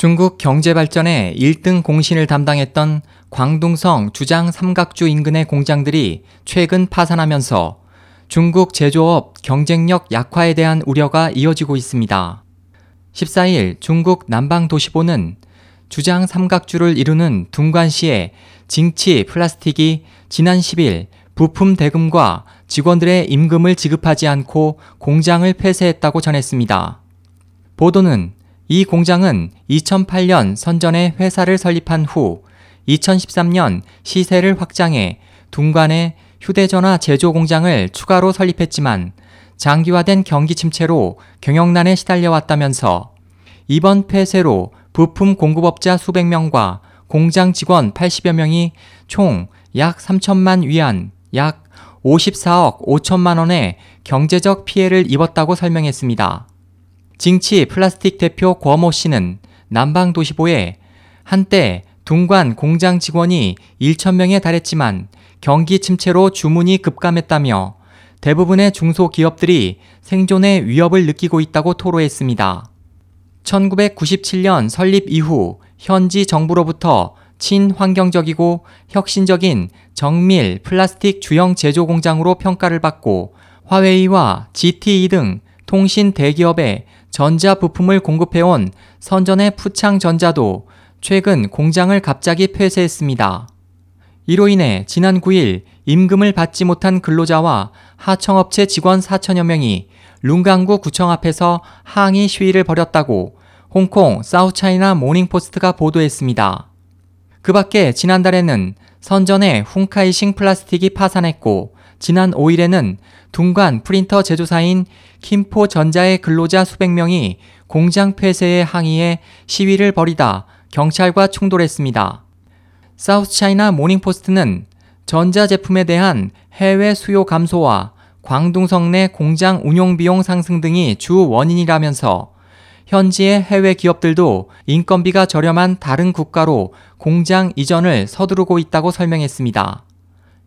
중국 경제 발전의 1등 공신을 담당했던 광둥성 주장 삼각주 인근의 공장들이 최근 파산하면서 중국 제조업 경쟁력 약화에 대한 우려가 이어지고 있습니다. 14일 중국 남방도시보는 주장 삼각주를 이루는 둥관시의 징치 플라스틱이 지난 10일 부품 대금과 직원들의 임금을 지급하지 않고 공장을 폐쇄했다고 전했습니다. 보도는 이 공장은 2008년 선전에 회사를 설립한 후 2013년 시세를 확장해 둥관에 휴대전화 제조 공장을 추가로 설립했지만 장기화된 경기 침체로 경영난에 시달려왔다면서 이번 폐쇄로 부품 공급업자 수백 명과 공장 직원 80여 명이 총 약 3천만 위안, 약 54억 5천만 원의 경제적 피해를 입었다고 설명했습니다. 징치 플라스틱 대표 권모 씨는 남방도시보에 한때 둥관 공장 직원이 1천명에 달했지만 경기 침체로 주문이 급감했다며 대부분의 중소기업들이 생존의 위협을 느끼고 있다고 토로했습니다. 1997년 설립 이후 현지 정부로부터 친환경적이고 혁신적인 정밀 플라스틱 주형 제조 공장으로 평가를 받고 화웨이와 GTE 등 통신 대기업에 전자 부품을 공급해온 선전의 푸창전자도 최근 공장을 갑자기 폐쇄했습니다. 이로 인해 지난 9일 임금을 받지 못한 근로자와 하청업체 직원 4천여 명이 룽강구 구청 앞에서 항의 시위를 벌였다고 홍콩 사우차이나 모닝포스트가 보도했습니다. 그 밖에 지난달에는 선전의 훈카이싱 플라스틱이 파산했고 지난 5일에는 둥관 프린터 제조사인 김포 전자의 근로자 수백 명이 공장 폐쇄에 항의해 시위를 벌이다 경찰과 충돌했습니다. 사우스 차이나 모닝포스트는 전자제품에 대한 해외 수요 감소와 광둥성 내 공장 운용 비용 상승 등이 주 원인이라면서 현지의 해외 기업들도 인건비가 저렴한 다른 국가로 공장 이전을 서두르고 있다고 설명했습니다.